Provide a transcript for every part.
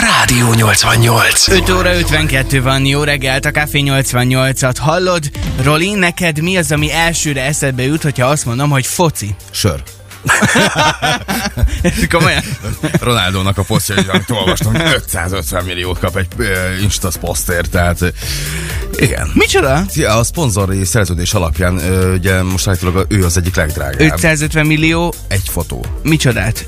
Rádió 88. 5 óra 52 van, jó reggelt, a Café 88-at hallod? Roli, neked mi az, ami elsőre eszedbe jut, hogyha azt mondom, hogy foci? Sör. Komolyan? Ronaldónak a posztja, amit olvastam, hogy 550 milliót kap egy uh, Instas poszter, tehát igen. Micsoda? Ja, a szponzori szerződés alapján uh, ugye most állítólag ő az egyik legdrágább. 550 millió, Egy fotó. micsodát?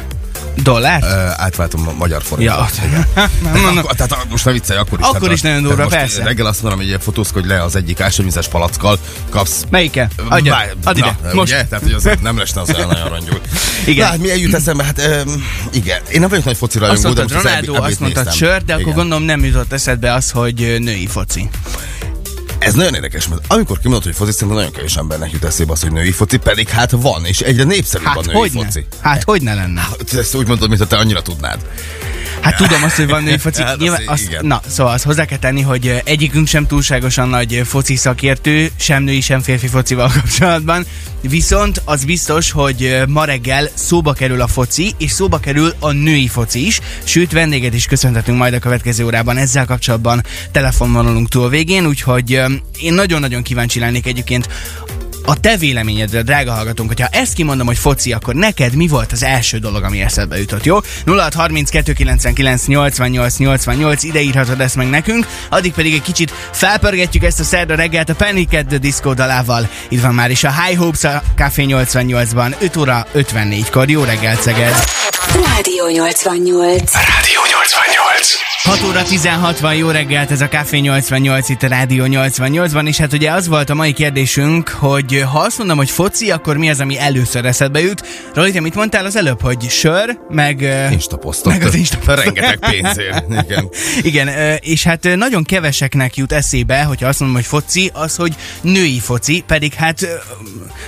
Dollár? Uh, átváltom a magyar forintra. Ja, Igen. nem, nem. Akkor, tehát most ne viccelj, akkor is. Akkor tehát is nagyon durva, most persze. Reggel azt mondom, hogy fotózkodj le az egyik ásványvizes palackkal, kapsz Melyike? Adja, Bár- add ide. Na, Most. Ugye? Tehát, hogy az nem lesne az olyan nagyon rongyul. Igen. Na, hát mi eljut eszembe? Hát um, igen. Én nem vagyok nagy foci Azt rajongó, de mondtad most az Ronaldo, EB-t azt mondtad néztem. sör, de akkor Igen. gondolom nem jutott eszedbe az, hogy ö, női foci. Ez nagyon érdekes, mert amikor kimondod, hogy foci, szerintem nagyon kevés embernek jut eszébe az, hogy női foci, pedig hát van, és egyre népszerűbb a Hát női hogy ne? foci. Hát hogy ne lenne? Ezt úgy mondod, mintha te annyira tudnád. Hát tudom azt, hogy van női foci. Hát az Nyilván azt, igen. na, szóval azt hozzá kell tenni, hogy ö, egyikünk sem túlságosan nagy ö, foci szakértő, sem női, sem férfi focival kapcsolatban. Viszont az biztos, hogy ö, ma reggel szóba kerül a foci, és szóba kerül a női foci is, sőt vendéget is köszönhetünk majd a következő órában ezzel kapcsolatban telefonvonalunk túl végén, úgyhogy én nagyon-nagyon kíváncsi lennék egyébként a te véleményedre, drága hallgatónk, hogyha ezt kimondom, hogy foci, akkor neked mi volt az első dolog, ami eszedbe jutott, jó? 0632 99 88 88, ide írhatod ezt meg nekünk, addig pedig egy kicsit felpörgetjük ezt a szerda reggelt a Panic at the Disco dalával. Itt van már is a High Hopes a Café 88-ban, 5 óra 54-kor. Jó reggelt, Szeged! Rádió 88. Rádió 88. 6 óra 16 van, jó reggelt, ez a Café 88 itt a Rádió 88-ban, és hát ugye az volt a mai kérdésünk, hogy ha azt mondom, hogy foci, akkor mi az, ami először eszedbe jut? Roli, te mit mondtál az előbb, hogy sör, meg... ö, Insta posztot. Meg az Insta posztot. Rengeteg pénzért. Igen. Igen, és hát nagyon keveseknek jut eszébe, hogyha azt mondom, hogy foci, az, hogy női foci, pedig hát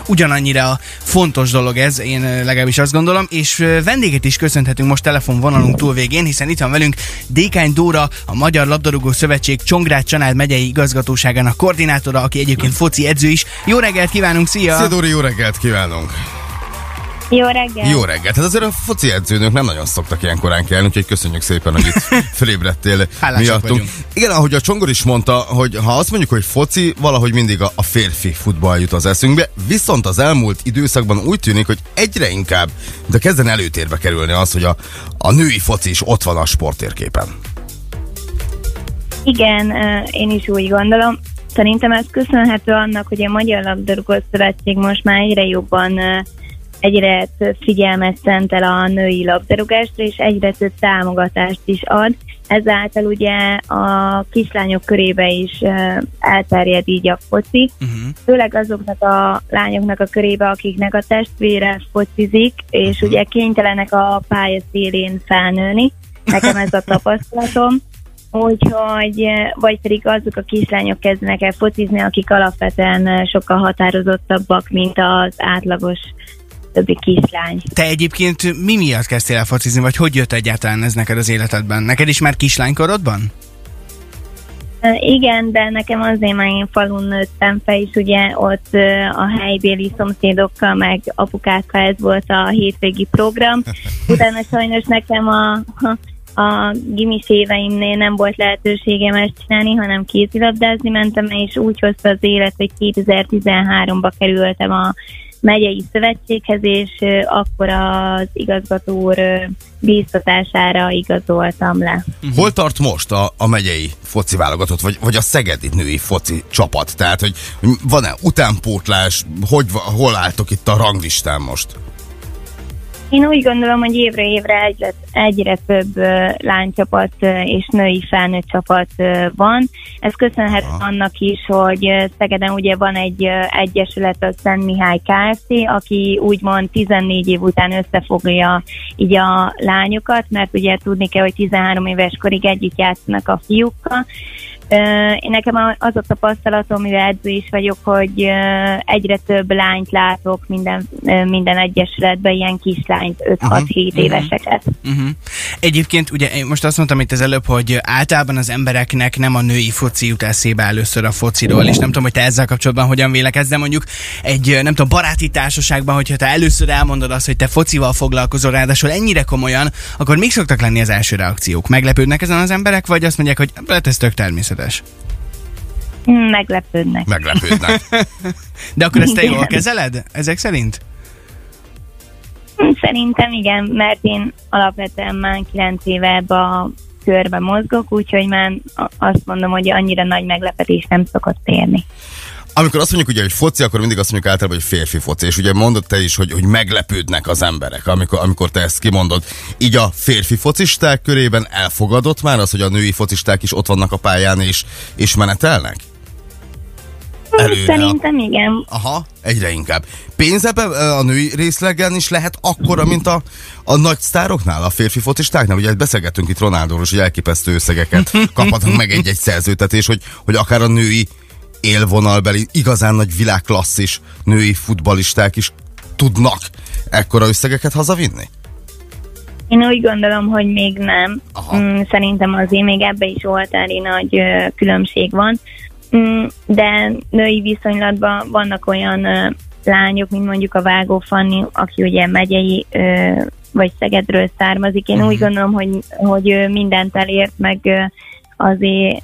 ugyanannyira fontos dolog ez, én legalábbis azt gondolom, és vendéget is köszönhetünk most telefonvonalunk túl végén, hiszen itt van velünk Dékány Dóra, a Magyar Labdarúgó Szövetség Csongrád Csanád megyei igazgatóságának koordinátora, aki egyébként foci edző is. Jó reggelt kívánunk, szia! Szia Dóri, jó reggelt kívánunk! Jó reggel! Jó reggelt! Hát azért a foci edzőnök nem nagyon szoktak ilyen korán kelni, úgyhogy köszönjük szépen, hogy itt felébredtél miattunk. vagyunk. Igen, ahogy a Csongor is mondta, hogy ha azt mondjuk, hogy foci, valahogy mindig a, a férfi futball jut az eszünkbe, viszont az elmúlt időszakban úgy tűnik, hogy egyre inkább, de kezden előtérbe kerülni az, hogy a, a női foci is ott van a sporttérképen. Igen, én is úgy gondolom. Szerintem ez köszönhető annak, hogy a Magyar Labdarúgó Szövetség most már egyre jobban egyre több figyelmet szentel a női labdarúgásra, és egyre több támogatást is ad. Ezáltal ugye a kislányok körébe is elterjed így a foci, Uh-huh. főleg azoknak a lányoknak a körébe, akiknek a testvére focizik, és ugye kénytelenek a pálya szélén felnőni. Nekem ez a tapasztalatom. Úgyhogy, vagy pedig azok a kislányok kezdenek el focizni, akik alapvetően sokkal határozottabbak, mint az átlagos többi kislány. Te egyébként mi miatt kezdtél el focizni, vagy hogy jött egyáltalán ez neked az életedben? Neked is már kislánykorodban? Igen, de nekem azért már én falun nőttem fel, és ugye ott a helybéli szomszédokkal, meg apukákkal ez volt a hétvégi program. Utána sajnos nekem a, a gimis éveimnél nem volt lehetőségem ezt csinálni, hanem kézilabdázni mentem, és úgy hozta az élet, hogy 2013-ba kerültem a megyei szövetséghez, és akkor az igazgató úr bíztatására igazoltam le. Uh-huh. Hol tart most a, a megyei foci válogatott, vagy, vagy a szegedi női foci csapat? Tehát, hogy van-e utánpótlás, hogy, hol álltok itt a ranglistán most? Én úgy gondolom, hogy évre évre egyre, egyre több lánycsapat és női felnőtt csapat van. Ez köszönhet Aha. annak is, hogy Szegeden ugye van egy egyesület, a Szent Mihály Kft., aki úgymond 14 év után összefoglalja így a lányokat, mert ugye tudni kell, hogy 13 éves korig együtt játszanak a fiúkkal, Én nekem az a tapasztalatom, mivel edző is vagyok, hogy egyre több lányt látok minden, minden egyesületben, ilyen kislányt, 5-6-7 Mhm. éveseket. Uh-huh. Egyébként ugye én most azt mondtam itt az előbb, hogy általában az embereknek nem a női foci jut eszébe először a fociról, és nem tudom, hogy te ezzel kapcsolatban hogyan vélekedsz, de mondjuk egy nem tudom, baráti társaságban, hogyha te először elmondod azt, hogy te focival foglalkozol, ráadásul ennyire komolyan, akkor még szoktak lenni az első reakciók? Meglepődnek ezen az emberek, vagy azt mondják, hogy hát ez tök természetes? Meglepődnek. Meglepődnek. De akkor ezt te jól kezeled? Ezek szerint? Szerintem igen, mert én alapvetően már 9 éve ebbe a körbe mozgok, úgyhogy már azt mondom, hogy annyira nagy meglepetés nem szokott érni. Amikor azt mondjuk ugye, hogy foci, akkor mindig azt mondjuk általában, hogy férfi foci. És ugye mondod te is, hogy, hogy meglepődnek az emberek, amikor, amikor te ezt kimondod. Így a férfi focisták körében elfogadott már az, hogy a női focisták is ott vannak a pályán és, és menetelnek? Előre. Szerintem igen. Aha, egyre inkább. Pénzebe a női részlegen is lehet akkora, mint a, a nagy sztároknál, a férfi focistáknál? Ugye beszélgettünk itt Ronaldóról, hogy elképesztő összegeket kaphatnak meg egy-egy szerzőtetés, hogy, hogy akár a női élvonalbeli, igazán nagy világklasszis női futbalisták is tudnak ekkora összegeket hazavinni? Én úgy gondolom, hogy még nem. Aha. Mm, Szerintem azért még ebbe is oltári nagy különbség van. Mm, De női viszonylatban vannak olyan lányok, mint mondjuk a Vágó Fanni, aki ugye megyei vagy Szegedről származik. Én úgy gondolom, hogy, hogy mindent elért, meg azért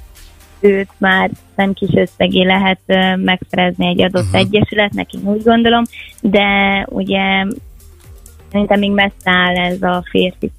őt már nem kis összegé lehet megszerezni egy adott uh-huh. egyesületnek, én úgy gondolom, de ugye szerintem még messze áll ez a férfi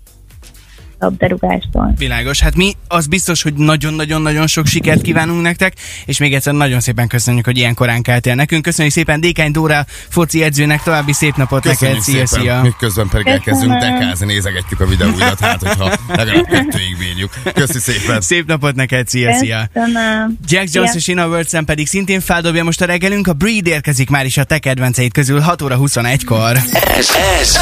labdarúgástól. Világos. Hát mi az biztos, hogy nagyon-nagyon-nagyon sok sikert kívánunk nektek, és még egyszer nagyon szépen köszönjük, hogy ilyen korán keltél nekünk. Köszönjük szépen Dékány Dóra foci edzőnek, további szép napot Köszönjük neked. Szia, szépen. szia. Mi közben pedig elkezdünk Köszönöm. dekázni, nézegetjük a videóidat, hát hogyha legalább kettőig bírjuk. Köszi szépen. Szép napot neked, szia, szia. Köszönöm. Jack Jones és Ina Wurzeln pedig szintén feldobja most a reggelünk. A Breed érkezik már is a te kedvenceid közül 6 óra 21-kor. Ez, ez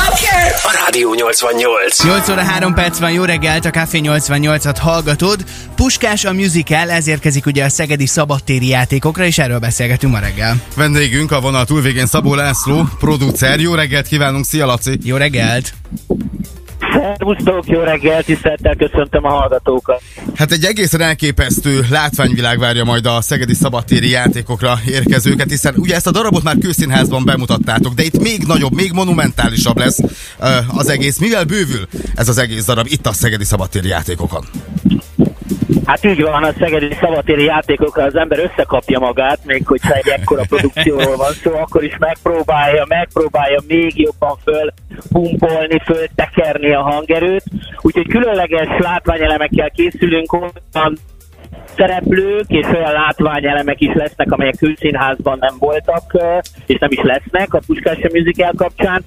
a Rádió 88. 8 óra 3 perc van, jó reggelt, a Café 88-at hallgatod. Puskás a musical, ez érkezik ugye a szegedi szabadtéri játékokra, és erről beszélgetünk ma reggel. Vendégünk a vonal túlvégén Szabó László, producer. Jó reggelt kívánunk, szia Laci! Jó reggelt! Szervusztok, jó reggel, tisztelettel köszöntöm a hallgatókat. Hát egy egészen elképesztő látványvilág várja majd a szegedi szabadtéri játékokra érkezőket, hiszen ugye ezt a darabot már kőszínházban bemutattátok, de itt még nagyobb, még monumentálisabb lesz az egész. Mivel bővül ez az egész darab itt a szegedi szabadtéri játékokon? Hát így van, a szegedi szabatéri játékokra az ember összekapja magát, még hogyha egy ekkora produkcióról van szó, akkor is megpróbálja, megpróbálja még jobban föl pumpolni, föl tekerni a hangerőt. Úgyhogy különleges látványelemekkel készülünk olyan szereplők és olyan látványelemek is lesznek, amelyek külszínházban nem voltak, és nem is lesznek a Puskás Musical kapcsán.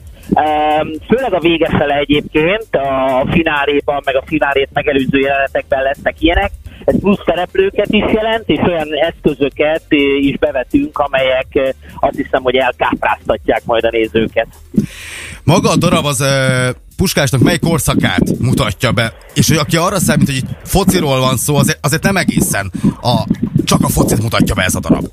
Főleg a vége fele egyébként, a fináléban, meg a finálét megelőző jelenetekben lesznek ilyenek. Ez plusz szereplőket is jelent, és olyan eszközöket is bevetünk, amelyek ö, azt hiszem, hogy elkápráztatják majd a nézőket. Maga a darab az ö, Puskásnak mely korszakát mutatja be, és hogy aki arra számít, hogy itt fociról van szó, azért, azért nem egészen a, csak a focit mutatja be ez a darab.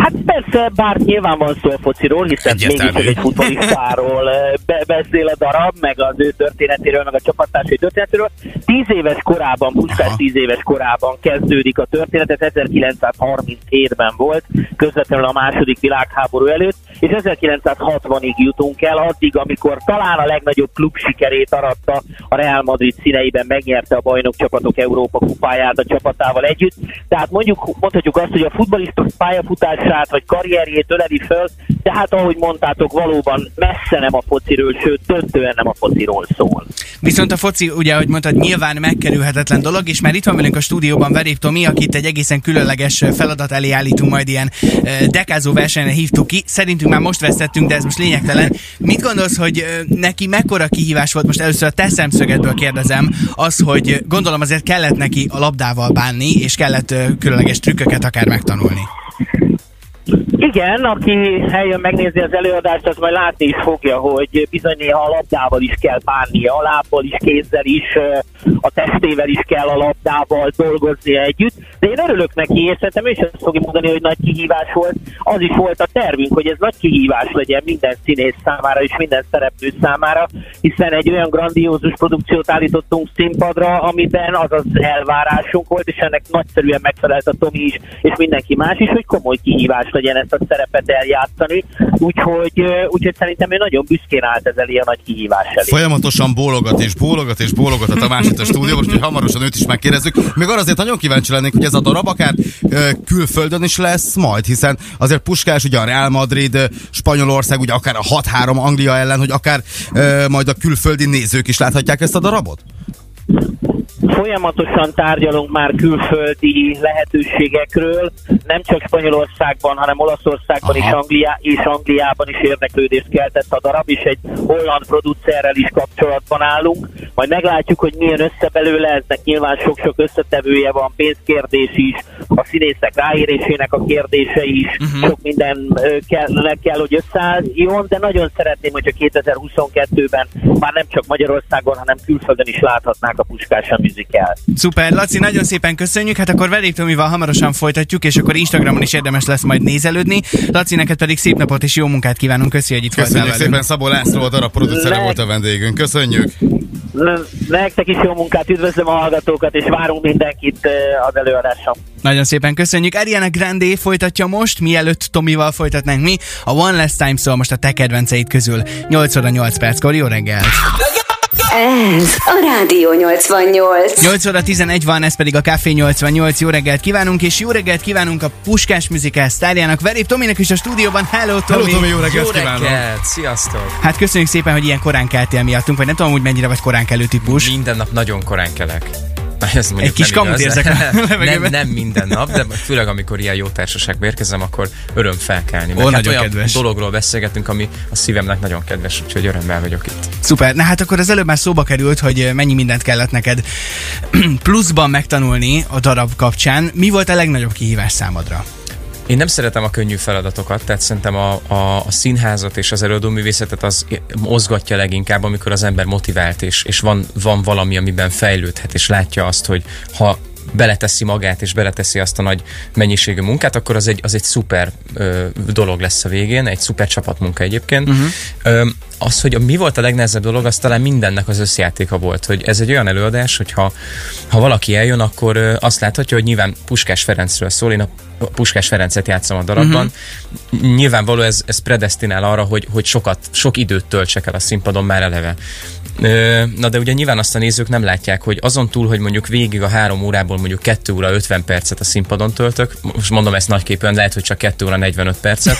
Hát persze, bár nyilván van szó a fociról, hiszen mégis egy futbalistáról ö, be- beszél a darab, meg az ő történetéről, meg a csapattársai történetéről. Tíz éves korában, Puskás tíz éves korában kezdődik a történet, ez 1937-ben volt, közvetlenül a második világháború előtt, és 1960-ig jutunk el, addig, amikor talán a legnagyobb klub sikerét aratta a Real Madrid színeiben, megnyerte a bajnok csapatok Európa kupáját a csapatával együtt. Tehát mondjuk, mondhatjuk azt, hogy a futballistok pályafutását vagy karrierjét öleli föl, de hát ahogy mondtátok, valóban messze nem a fociről, sőt, döntően nem a fociról szól. Viszont a foci, ugye, ahogy mondtad, nyilván megkerülhetetlen dolog, és már itt van velünk a stúdióban Verép Tomi, akit egy egészen különleges feladat elé állítunk, majd ilyen eh, dekázó versenyre hívtuk ki. Szerintünk már most vesztettünk, de ez most lényegtelen. Mit gondolsz, hogy neki mekkora kihívás volt, most először a te szemszögedből kérdezem, az, hogy gondolom azért kellett neki a labdával bánni, és kellett különleges trükköket akár megtanulni. Igen, aki eljön megnézni az előadást, az majd látni is fogja, hogy bizony a labdával is kell bánnia, a lábbal is, kézzel is, a testével is kell a labdával dolgozni együtt, de én örülök neki, és szerintem ő sem fogja mondani, hogy nagy kihívás volt. Az is volt a tervünk, hogy ez nagy kihívás legyen minden színész számára és minden szereplő számára, hiszen egy olyan grandiózus produkciót állítottunk színpadra, amiben az az elvárásunk volt, és ennek nagyszerűen megfelelt a Tomi is, és mindenki más is, hogy komoly kihívás legyen ezt a szerepet eljátszani. Úgyhogy, úgyhogy szerintem ő nagyon büszkén állt ez elé a nagy kihívás elé. Folyamatosan bólogat és bólogat és bólogat a Tamás itt a stúdióban, hogy hamarosan őt is megkérdezzük. Még arra azért nagyon kíváncsi lennék, hogy ez a darab akár külföldön is lesz majd, hiszen azért Puskás ugye a Real Madrid, Spanyolország, ugye akár a 6-3 Anglia ellen, hogy akár majd a külföldi nézők is láthatják ezt a darabot? Folyamatosan tárgyalunk már külföldi lehetőségekről, nem csak Spanyolországban, hanem Olaszországban Aha. és, Anglia, és Angliában is érdeklődést keltett a darab, és egy holland producerrel is kapcsolatban állunk. Majd meglátjuk, hogy milyen össze belőle, eznek nyilván sok-sok összetevője van, pénzkérdés is, a színészek ráérésének a kérdése is, uh-huh. sok minden kell, kell, hogy összeálljon, de nagyon szeretném, hogyha 2022-ben már nem csak Magyarországon, hanem külföldön is láthatnák a Puskás a musical. Szuper, Laci, nagyon szépen köszönjük. Hát akkor velük Tomival hamarosan folytatjuk, és akkor Instagramon is érdemes lesz majd nézelődni. Laci, neked pedig szép napot és jó munkát kívánunk. Köszi, hogy itt Köszönjük velünk. szépen, Szabó László, a darab producere Le- volt a vendégünk. Köszönjük! Nektek is jó munkát, üdvözlöm a hallgatókat, és várunk mindenkit ö, az előadásom. Nagyon szépen köszönjük. Ariana Grande folytatja most, mielőtt Tomival folytatnánk mi. A One Last Time szól most a te kedvenceid közül. 8 óra 8 perckor, jó reggelt! Ez a Rádió 88. 8 óra 11 van, ez pedig a Café 88. Jó reggelt kívánunk, és jó reggelt kívánunk a Puskás Musical sztárjának, Verép Tominak is a stúdióban. Hello, Tomi! Hello, Tomi, jó reggelt Jó kívánok! reggelt, sziasztok! Hát köszönjük szépen, hogy ilyen korán keltél miattunk, vagy nem tudom, hogy mennyire vagy korán kelő típus. Minden nap nagyon korán kelek. Ez Egy kis kamut érzek nem, nem minden nap, de főleg amikor ilyen jó társaságba érkezem, akkor öröm felkelni. Ó, hát nagyon olyan kedves. dologról beszélgetünk, ami a szívemnek nagyon kedves, úgyhogy örömmel vagyok itt. Szuper. Na hát akkor az előbb már szóba került, hogy mennyi mindent kellett neked pluszban megtanulni a darab kapcsán. Mi volt a legnagyobb kihívás számodra? Én nem szeretem a könnyű feladatokat, tehát szerintem a, a, a színházat és az előadóművészetet az mozgatja leginkább, amikor az ember motivált, és, és van, van valami, amiben fejlődhet, és látja azt, hogy ha beleteszi magát, és beleteszi azt a nagy mennyiségű munkát, akkor az egy, az egy szuper ö, dolog lesz a végén, egy szuper csapatmunka egyébként. Uh-huh. Ö, az, hogy mi volt a legnehezebb dolog, az talán mindennek az összjátéka volt, hogy ez egy olyan előadás, hogy ha, ha valaki eljön, akkor azt láthatja, hogy nyilván Puskás Ferencről szól, én a Puskás Ferencet játszom a darabban. Uh-huh. Nyilvánvaló ez, ez predestinál arra, hogy, hogy sokat, sok időt töltsek el a színpadon már eleve. Na de ugye nyilván azt a nézők nem látják, hogy azon túl, hogy mondjuk végig a három órából mondjuk 2 óra 50 percet a színpadon töltök, most mondom ezt nagyképpen, lehet, hogy csak 2 óra 45 percet,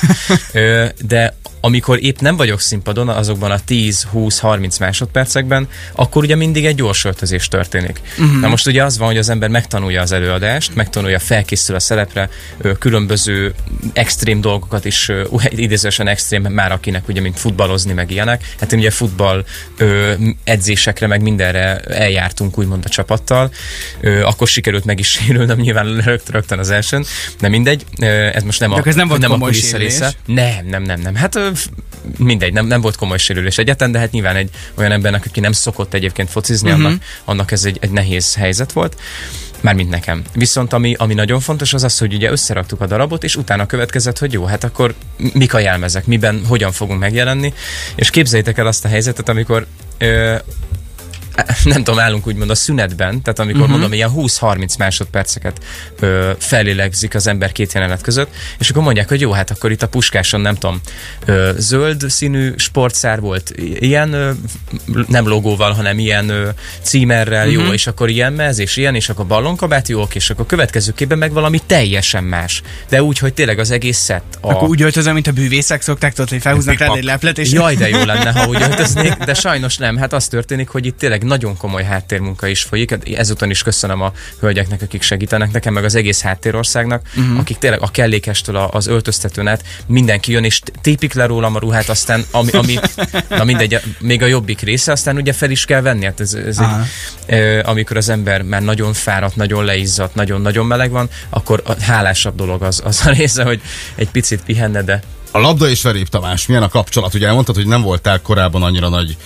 de amikor épp nem vagyok színpadon, azokban a 10-20-30 másodpercekben, akkor ugye mindig egy gyors öltözés történik. Uh-huh. Na most ugye az van, hogy az ember megtanulja az előadást, megtanulja, felkészül a szerepre, különböző extrém dolgokat is, idézősen extrém, már akinek ugye, mint futballozni, meg ilyenek. Hát én ugye futball ö, edzésekre, meg mindenre eljártunk úgymond a csapattal. Ö, akkor sikerült meg is sérülnöm, nyilván rögt, rögtön az elsőn, de mindegy, ö, ez most nem De a, ez nem volt nem a része. Nem, nem, nem, nem. Hát mindegy, nem, nem volt komoly sérülés egyetlen, de hát nyilván egy olyan embernek, aki nem szokott egyébként focizni, uh-huh. annak, annak ez egy, egy nehéz helyzet volt. Mármint nekem. Viszont ami, ami nagyon fontos az az, hogy ugye összeraktuk a darabot, és utána következett, hogy jó, hát akkor mik a jelmezek, miben, hogyan fogunk megjelenni, és képzeljétek el azt a helyzetet, amikor ö, nem tudom, állunk úgymond a szünetben, tehát amikor uh-huh. mondom, ilyen 20-30 másodperceket ö, felélegzik az ember két jelenet között, és akkor mondják, hogy jó, hát akkor itt a puskáson, nem tudom, ö, zöld színű sportszár volt, ilyen, ö, nem logóval, hanem ilyen ö, címerrel, uh-huh. jó, és akkor ilyen mez, és ilyen, és akkor ballonkabát, jó, és akkor következő képben meg valami teljesen más. De úgy, hogy tényleg az egész szett. A... Akkor úgy öltözöm, mint a bűvészek szokták, tudod, hogy felhúznak rád egy leplet, és Jaj, de jó lenne, ha úgy öltöznék, de sajnos nem. Hát az történik, hogy itt tényleg nagyon komoly háttérmunka is folyik. Hát Ezúton is köszönöm a hölgyeknek, akik segítenek nekem, meg az egész háttérországnak, uh-huh. akik tényleg a kellékestől a- az öltöztetőn át mindenki jön, és tépik le rólam a ruhát, aztán ami, ami na mindegy, még a jobbik része, aztán ugye fel is kell venni. Hát ez, ez Aha. egy, ö, amikor az ember már nagyon fáradt, nagyon leizzadt, nagyon-nagyon meleg van, akkor a hálásabb dolog az, az a része, hogy egy picit pihenne, de A labda és Verép Tamás, milyen a kapcsolat? Ugye elmondtad, hogy nem voltál korábban annyira nagy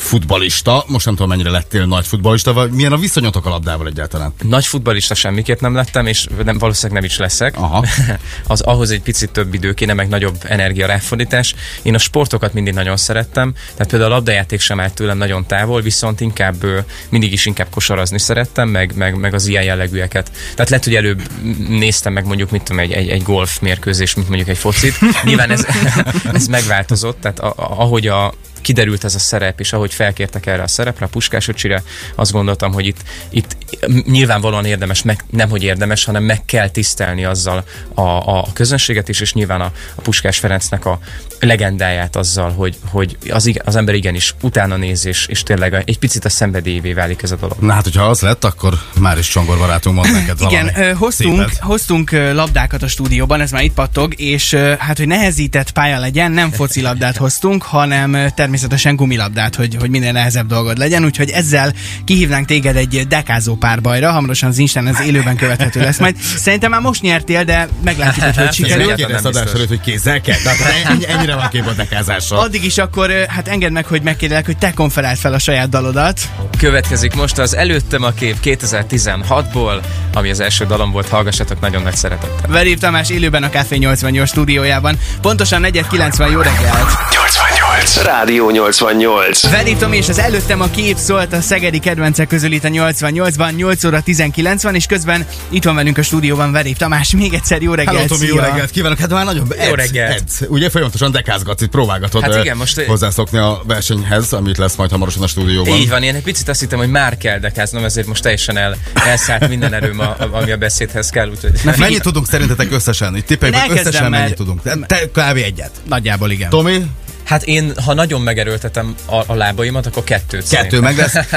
futbalista, most nem tudom mennyire lettél nagy futbalista, vagy milyen a viszonyotok a labdával egyáltalán? Nagy futbalista semmiképp nem lettem, és nem, valószínűleg nem is leszek. Aha. Az ahhoz egy picit több idő kéne, meg nagyobb energia ráfordítás. Én a sportokat mindig nagyon szerettem, tehát például a labdajáték sem állt tőlem nagyon távol, viszont inkább mindig is inkább kosarazni szerettem, meg, meg, meg az ilyen jellegűeket. Tehát lehet, hogy előbb néztem meg mondjuk, mit tudom, egy, egy, egy golf mérkőzés, mint mondjuk egy focit. Nyilván ez, ez megváltozott, tehát a, ahogy a, kiderült ez a szerep, és ahogy felkértek erre a szerepre, a Puskás öcsire, azt gondoltam, hogy itt, itt nyilvánvalóan érdemes, meg, nem hogy érdemes, hanem meg kell tisztelni azzal a, a közönséget is, és nyilván a, a Puskás Ferencnek a legendáját azzal, hogy, hogy az, az ember igenis utána néz, és, és tényleg egy picit a szenvedélyévé válik ez a dolog. Na hát, hogyha az lett, akkor már is Csongor barátunk mond neked valami Igen, ö, hoztunk, szépet. hoztunk labdákat a stúdióban, ez már itt pattog, és hát, hogy nehezített pálya legyen, nem focilabdát hoztunk, hanem ö, természetesen gumilabdát, hogy, hogy minél nehezebb dolgod legyen, úgyhogy ezzel kihívnánk téged egy dekázó párbajra, hamarosan az Instán ez élőben követhető lesz majd. Szerintem már most nyertél, de meglátjuk, hogy hogy sikerül. nem adás előtt, hogy kézzel kell. Tehát ennyi, ennyire van kép a dekázással. Addig is akkor, hát engedd meg, hogy megkérlek, hogy te konferáld fel a saját dalodat. Következik most az előttem a kép 2016-ból, ami az első dalom volt, hallgassatok nagyon nagy szeretettel. Verív Tamás élőben a Café 88 stúdiójában. Pontosan 490 jó reggelt! 88. Rádió 88. Verív Tomi és az előttem a kép szólt a szegedi kedvencek közül itt a 88-ban, 8 óra 19 van, és közben itt van velünk a stúdióban Verív Tamás. Még egyszer jó reggelt! Hello, Tomi, jó reggelt kívánok! Hát már nagyon Jó reggelt. Edz, ugye folyamatosan dekázgatsz, itt próbálgatod Hát igen, most- hozzászokni a versenyhez, amit lesz majd hamarosan a stúdióban. Így van, én egy picit azt hittem, hogy már kell dekáznom, ezért most teljesen el, elszállt minden erőm, a, ami a beszédhez kell, úgyhogy... Na, mennyit tudunk szerintetek összesen? Itt elkezdem, összesen mennyit tudunk. Te, te kb. egyet. Nagyjából igen. Tomi, Hát én, ha nagyon megerőltetem a, a lábaimat, akkor kettőt kettő szerintem. meg lesz.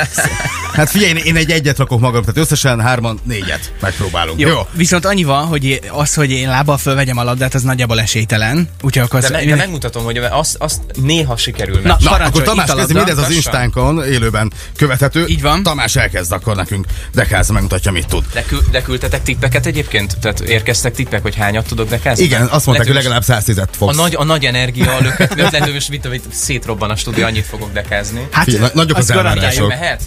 Hát figyelj, én, én egy egyet rakok magam, tehát összesen hárman négyet megpróbálunk. Jó, Jó. Viszont annyi van, hogy az, hogy én lábbal fölvegyem a labdát, az nagyjából esélytelen. Úgyhogy akkor De, az, me, de megmutatom, hogy azt, azt néha sikerül meg. Na, Na, Parancsolj, akkor Tamás a kezdi, mindez az instánkon élőben követhető. Így van. Tamás elkezd akkor nekünk dekáz, megmutatja, mit tud. De, kül, de küldtetek tippeket egyébként? Tehát érkeztek tippek, hogy hányat tudok dekázni? Igen, azt mondták, hogy legalább 110-et A fogsz. nagy, a nagy energia, a löket, mit, tudom, hogy szétrobban a stúdió, annyit fogok dekázni. Hát, na- nagyok az garantáljuk. elvárások. Mehet?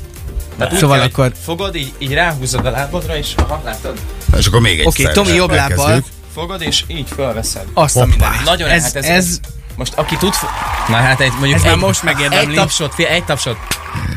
Tehát úgy Szóval kell, akkor- Fogod, így, így ráhúzod a lábadra, és aha, látod? És akkor még egy Oké, Tomi jobb lábbal. Fogod, és így fölveszed. Azt a mindenit. Nagyon ez, hát ez, ez, ez, most aki tud... Na hát egy, mondjuk Ez egy, már most megérdemli. Egy tapsot, fia, egy tapsot.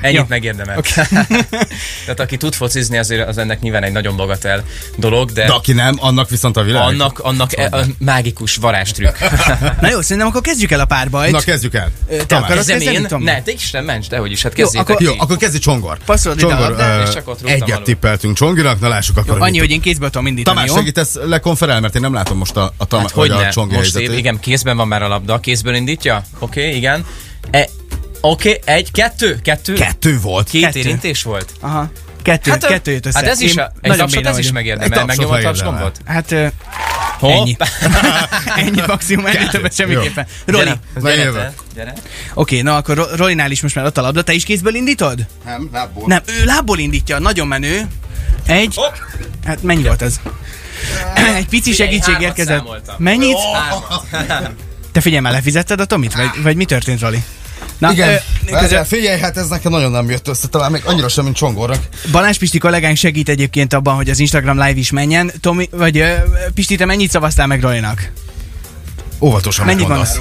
Ennyit Jó. megérdemel. Tehát aki tud focizni, azért az ennek nyilván egy nagyon bagatel dolog, de, De aki nem, annak viszont a világ. annak, annak e, a mágikus varázstrükk. Na jó, szerintem akkor kezdjük el a párbajt. Na kezdjük el. Te Tamás. akarod kezdeni, én? Tomi? Ne, te Isten, mencs, dehogy is, hát Jó, akkor- Jó, ti. akkor kezdj Csongor. Passzolod ide a Csongor, labdát, ö, és csak ott egyet alul. tippeltünk Csonginak, na lássuk akkor. hogy Annyi, hogy én kézből tudom indítani, Tamás, jó? segítesz lekonferál, mert én nem látom most a, a, tam, Hát hogy a Csongi most igen, kézben van már a labda, kézből indítja? Oké, okay, igen. E, Oké, okay, egy, kettő, kettő. Kettő volt. Két Kettő. érintés volt? Aha. Kettő, Hát, kettő jött össze. Hát ez is, Én a, egy tapsot ez is megérdemel, megnyomod a tapsgombot? Hát Hopp. ennyi. ennyi maximum, ennyi többet semmiképpen. Roli, Gyere, gyere, gyere. oké, na akkor Ro- Rolinál is most már ott a labda. Te is kézből indítod? Nem, lábból. Nem, ő lábból indítja, nagyon menő. Egy, Hopp. hát mennyi volt ez? Egy pici segítség érkezett. Mennyit? Te figyelj már, lefizetted a Tomit? Vagy, vagy mi történt, Roli? Na, Igen, ö, közben figyelj, hát ez nekem nagyon nem jött össze, talán még annyira sem, mint Csongornak. Balázs Pisti kollégánk segít egyébként abban, hogy az Instagram live is menjen. Tomi, vagy ö, Pisti, te mennyit szavaztál meg Rolinak? Óvatosan Mennyi van mondasz.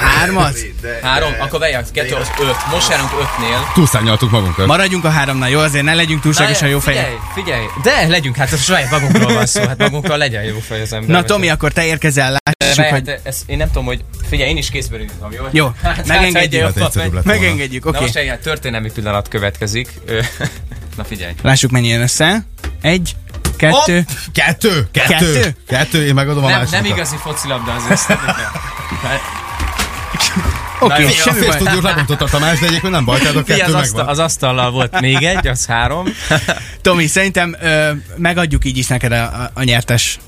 Hármat? Három, akkor vegyek, kettő, az öt. Most járunk ötnél. Túlszárnyaltuk magunkat. Maradjunk a háromnál, jó? Azért ne legyünk túlságosan jó fejek. Figyelj, figyelj. De legyünk, hát a saját magunkról van szó, hát magunkkal legyen jó fej az ember. Na Tomi, akkor te érkezel, lássuk, hogy... hát ez, én nem tudom, hogy figyelj, én is kézből indítom, jó? Jó, Hát, megengedjük. hát, Hát egyszerűbb lett volna. Megengedjük, Na oké. most egy hát történelmi pillanat következik. Na figyelj. Lássuk, mennyi jön össze. Egy, kettő. Kettő? Kettő? Kettő? Kettő, én megadom a Nem, másodikat. nem igazi focilabda az. Oké, A semmi baj. stúdiót lebontotta a Tamás, de egyébként nem baj, tehát a kettő az, asztal, az asztallal volt még egy, az három. Tomi, szerintem ö, megadjuk így is neked a, a, a nyertes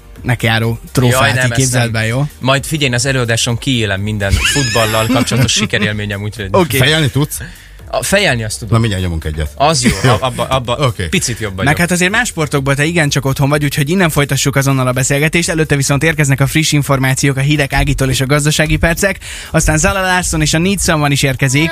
járó trófát, Jaj, így nem, ezt képzeld nem. be, jó? Majd figyelj, az előadáson kiélem minden futballal kapcsolatos sikerélményem, úgyhogy Oké. Fejelni tudsz? A fejelni azt tudom. Na mindjárt nyomunk egyet. Az jó, abba, abba okay. picit jobban. Meg jobb. hát azért más sportokban te igencsak otthon vagy, úgyhogy innen folytassuk azonnal a beszélgetést. Előtte viszont érkeznek a friss információk a hideg ágitól és a gazdasági percek. Aztán Zala Larson és a Need Someone is érkezik.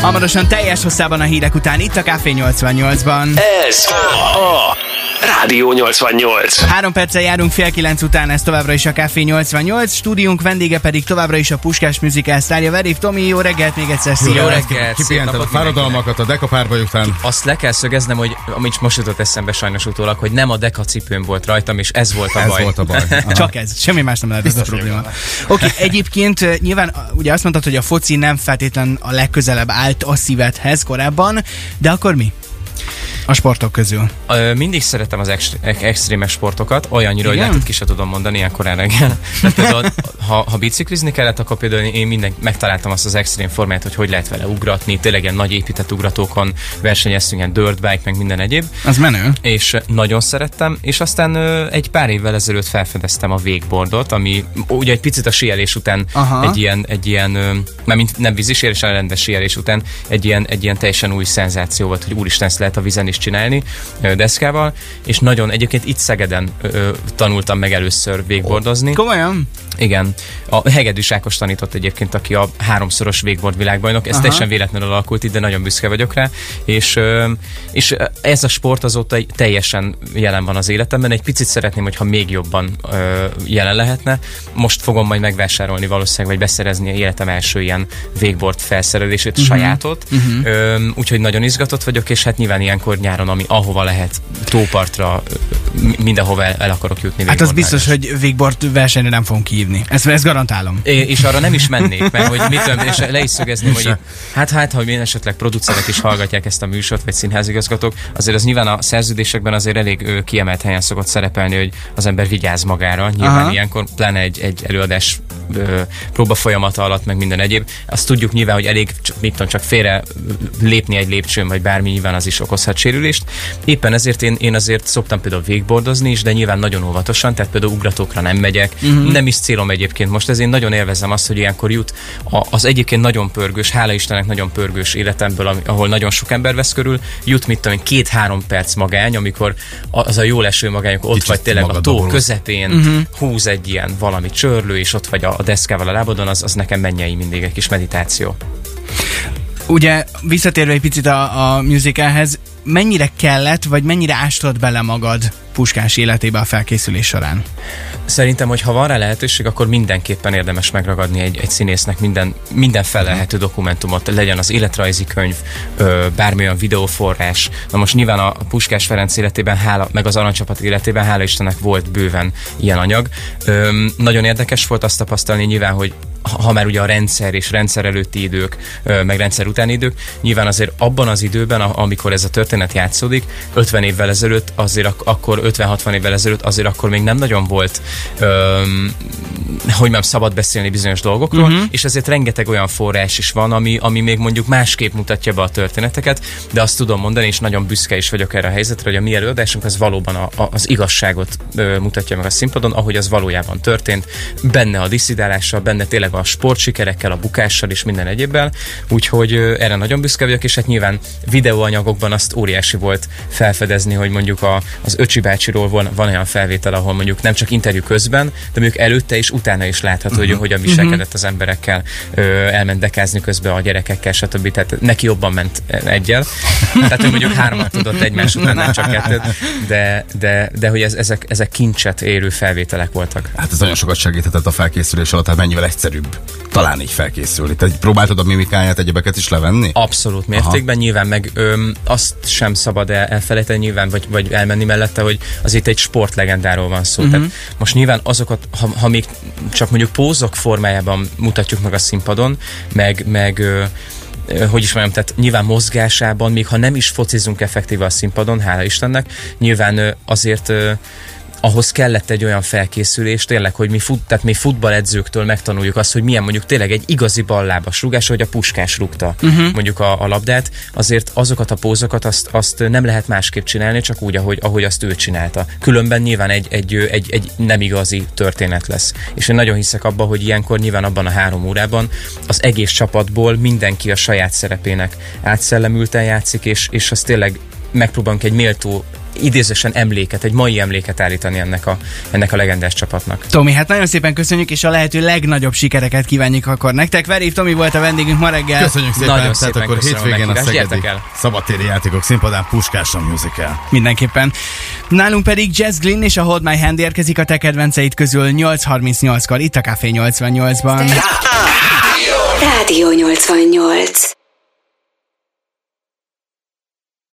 Hamarosan teljes hosszában a hírek után itt a Café 88-ban. Ez a Rádió 88. Három perccel járunk fél kilenc után, ez továbbra is a Café 88, stúdiónk vendége pedig továbbra is a Puskás Musical sztárja Verif Tomi, jó reggelt még egyszer, szia! Jó reggelt, Kipihented a fáradalmakat a dekapárbaj után. Azt le kell szögeznem, hogy amit most jutott eszembe sajnos utólag, hogy nem a deka cipőm volt rajtam, és ez volt a Ez baj. volt a baj. Aha. Csak ez, semmi más nem lehet ez a probléma. Oké, okay, egyébként nyilván ugye azt mondtad, hogy a foci nem feltétlen a legközelebb állt a szívedhez korábban, de akkor mi? A sportok közül. Ö, mindig szeretem az ex- ex- extrémes sportokat, olyannyira, hogy Igen? hogy ki se tudom mondani ilyen korán reggel. Például, ha, ha biciklizni kellett, akkor például én minden megtaláltam azt az extrém formát, hogy hogy lehet vele ugratni, tényleg ilyen nagy épített ugratókon versenyeztünk, ilyen dirt bike, meg minden egyéb. Az menő. és nagyon szerettem, és aztán ö, egy pár évvel ezelőtt felfedeztem a wakeboardot, ami ugye egy picit a síelés után Aha. egy ilyen, egy ilyen, ö, már mint nem vízisélés, hanem rendes síelés után egy ilyen, egy ilyen teljesen új szenzáció volt, hogy úristen, ezt lehet a vízen is csinálni deszkával, és nagyon, egyébként itt Szegeden tanultam meg először wakeboardozni. Komolyan? Igen. A Hegedűs Ákos tanított egyébként, aki a háromszoros wakeboard világbajnok. Ez Aha. teljesen véletlenül alakult itt, de nagyon büszke vagyok rá. És, és ez a sport azóta teljesen jelen van az életemben. Egy picit szeretném, hogyha még jobban jelen lehetne. Most fogom majd megvásárolni valószínűleg, vagy beszerezni életem első ilyen wakeboard felszerelését, uh-huh. sajátot. Uh-huh. Úgyhogy nagyon izgatott vagyok, és hát nyilván ilyenkor nyáron, ami ahova lehet, tópartra, mindenhova el, el akarok jutni. Hát az biztos, hogy wakeboard versenyre nem fogunk kiírni. Ezt, ezt garantálom. É, és arra nem is mennék, mert hogy mit tudom, és le is szögezném, hogy hát, hát, ha én esetleg producerek is hallgatják ezt a műsort, vagy színházigazgatók, azért az nyilván a szerződésekben azért elég ö, kiemelt helyen szokott szerepelni, hogy az ember vigyáz magára. Nyilván Aha. ilyenkor, pláne egy, egy előadás ö, próba folyamata alatt, meg minden egyéb. Azt tudjuk nyilván, hogy elég, csak, mit tudom, csak félre lépni egy lépcsőn, vagy bármi nyilván az is okozhat sérülést. Éppen ezért én, én azért szoktam például wakeboardozni is, de nyilván nagyon óvatosan, tehát például ugratókra nem megyek. Uh-huh. Nem is célom egyébként most, ez én nagyon élvezem azt, hogy ilyenkor jut a, az egyébként nagyon pörgős, hála Istennek nagyon pörgős életemből, ahol nagyon sok ember vesz körül, jut mit tudom én, két-három perc magány, amikor az a jó leső magány, amikor ott Kicsit vagy tényleg a tó borulsz. közepén, uh-huh. húz egy ilyen valami csörlő, és ott vagy a, a deszkával a lábadon, az, az nekem mennyei mindig egy kis meditáció. Ugye visszatérve egy picit a, a musicalhez, mennyire kellett, vagy mennyire ástad bele magad Puskás életébe a felkészülés során? Szerintem, hogy ha van rá lehetőség, akkor mindenképpen érdemes megragadni egy, egy színésznek minden, minden felelhető dokumentumot, legyen az életrajzi könyv, ö, bármilyen videóforrás. Na most nyilván a Puskás Ferenc életében, hála, meg az Aranycsapat életében, hála Istennek volt bőven ilyen anyag. Ö, nagyon érdekes volt azt tapasztalni nyilván, hogy ha már ugye a rendszer és rendszer előtti idők, meg rendszer utáni idők, nyilván azért abban az időben, amikor ez a történet játszódik, 50 évvel ezelőtt, azért ak- akkor 50-60 évvel ezelőtt, azért akkor még nem nagyon volt, öm, hogy már szabad beszélni bizonyos dolgokról, uh-huh. és ezért rengeteg olyan forrás is van, ami, ami még mondjuk másképp mutatja be a történeteket, de azt tudom mondani, és nagyon büszke is vagyok erre a helyzetre, hogy a mi előadásunk az valóban a, a, az igazságot ö, mutatja meg a színpadon, ahogy az valójában történt, benne a diszidálással, benne tényleg a sportsikerekkel, a bukással és minden egyébbel, úgyhogy erre nagyon büszke vagyok, és hát nyilván videóanyagokban azt óriási volt felfedezni, hogy mondjuk a, az Öcsi bácsiról van, van olyan felvétel, ahol mondjuk nem csak interjú közben, de mondjuk előtte és utána is látható, uh-huh. hogy hogyan viselkedett az emberekkel, ö, elment dekázni közben a gyerekekkel, stb. Tehát neki jobban ment egyel. Tehát, hogy mondjuk hármat tudott egymás után, nem csak kettőt, de, de, de hogy ez, ezek, ezek kincset érő felvételek voltak. Hát ez nagyon sokat segíthetett a felkészülés alatt, hát mennyivel egyszerűbb talán így felkészülni. Te próbáltad a mimikáját, egyebeket is levenni? Abszolút mértékben, Aha. nyilván meg öm, azt sem szabad el, elfelejteni nyilván, vagy, vagy elmenni mellette, hogy az itt egy sportlegendáról van szó. Uh-huh. Tehát most nyilván azokat, ha, ha még csak mondjuk pózok formájában mutatjuk meg a színpadon, meg, meg ö, hogy is mondjam, tehát nyilván mozgásában, még ha nem is focizunk effektíve a színpadon, hála Istennek, nyilván azért ahhoz kellett egy olyan felkészülés, tényleg, hogy mi, fut, tehát mi futballedzőktől megtanuljuk azt, hogy milyen mondjuk tényleg egy igazi ballábas rúgás, hogy a puskás rúgta uh-huh. mondjuk a, a labdát, azért azokat a pózokat azt, azt nem lehet másképp csinálni, csak úgy, ahogy, ahogy azt ő csinálta. Különben nyilván egy, egy, egy, egy nem igazi történet lesz. És én nagyon hiszek abba, hogy ilyenkor nyilván abban a három órában az egész csapatból mindenki a saját szerepének átszellemülten játszik, és, és az tényleg megpróbálunk egy méltó idézősen emléket, egy mai emléket állítani ennek a, ennek a legendás csapatnak. Tomi, hát nagyon szépen köszönjük, és a lehető legnagyobb sikereket kívánjuk akkor nektek. Verév Tomi volt a vendégünk ma reggel. Köszönjük szépen, Nagyon tehát szépen akkor a hétvégén a meghívást. Szegedi szabadtéri játékok színpadán Puskás a musical. Mindenképpen. Nálunk pedig Jazz Glynn és a Hold My Hand érkezik a te kedvenceid közül 8.38-kor itt a Café 88-ban. Rádió 88.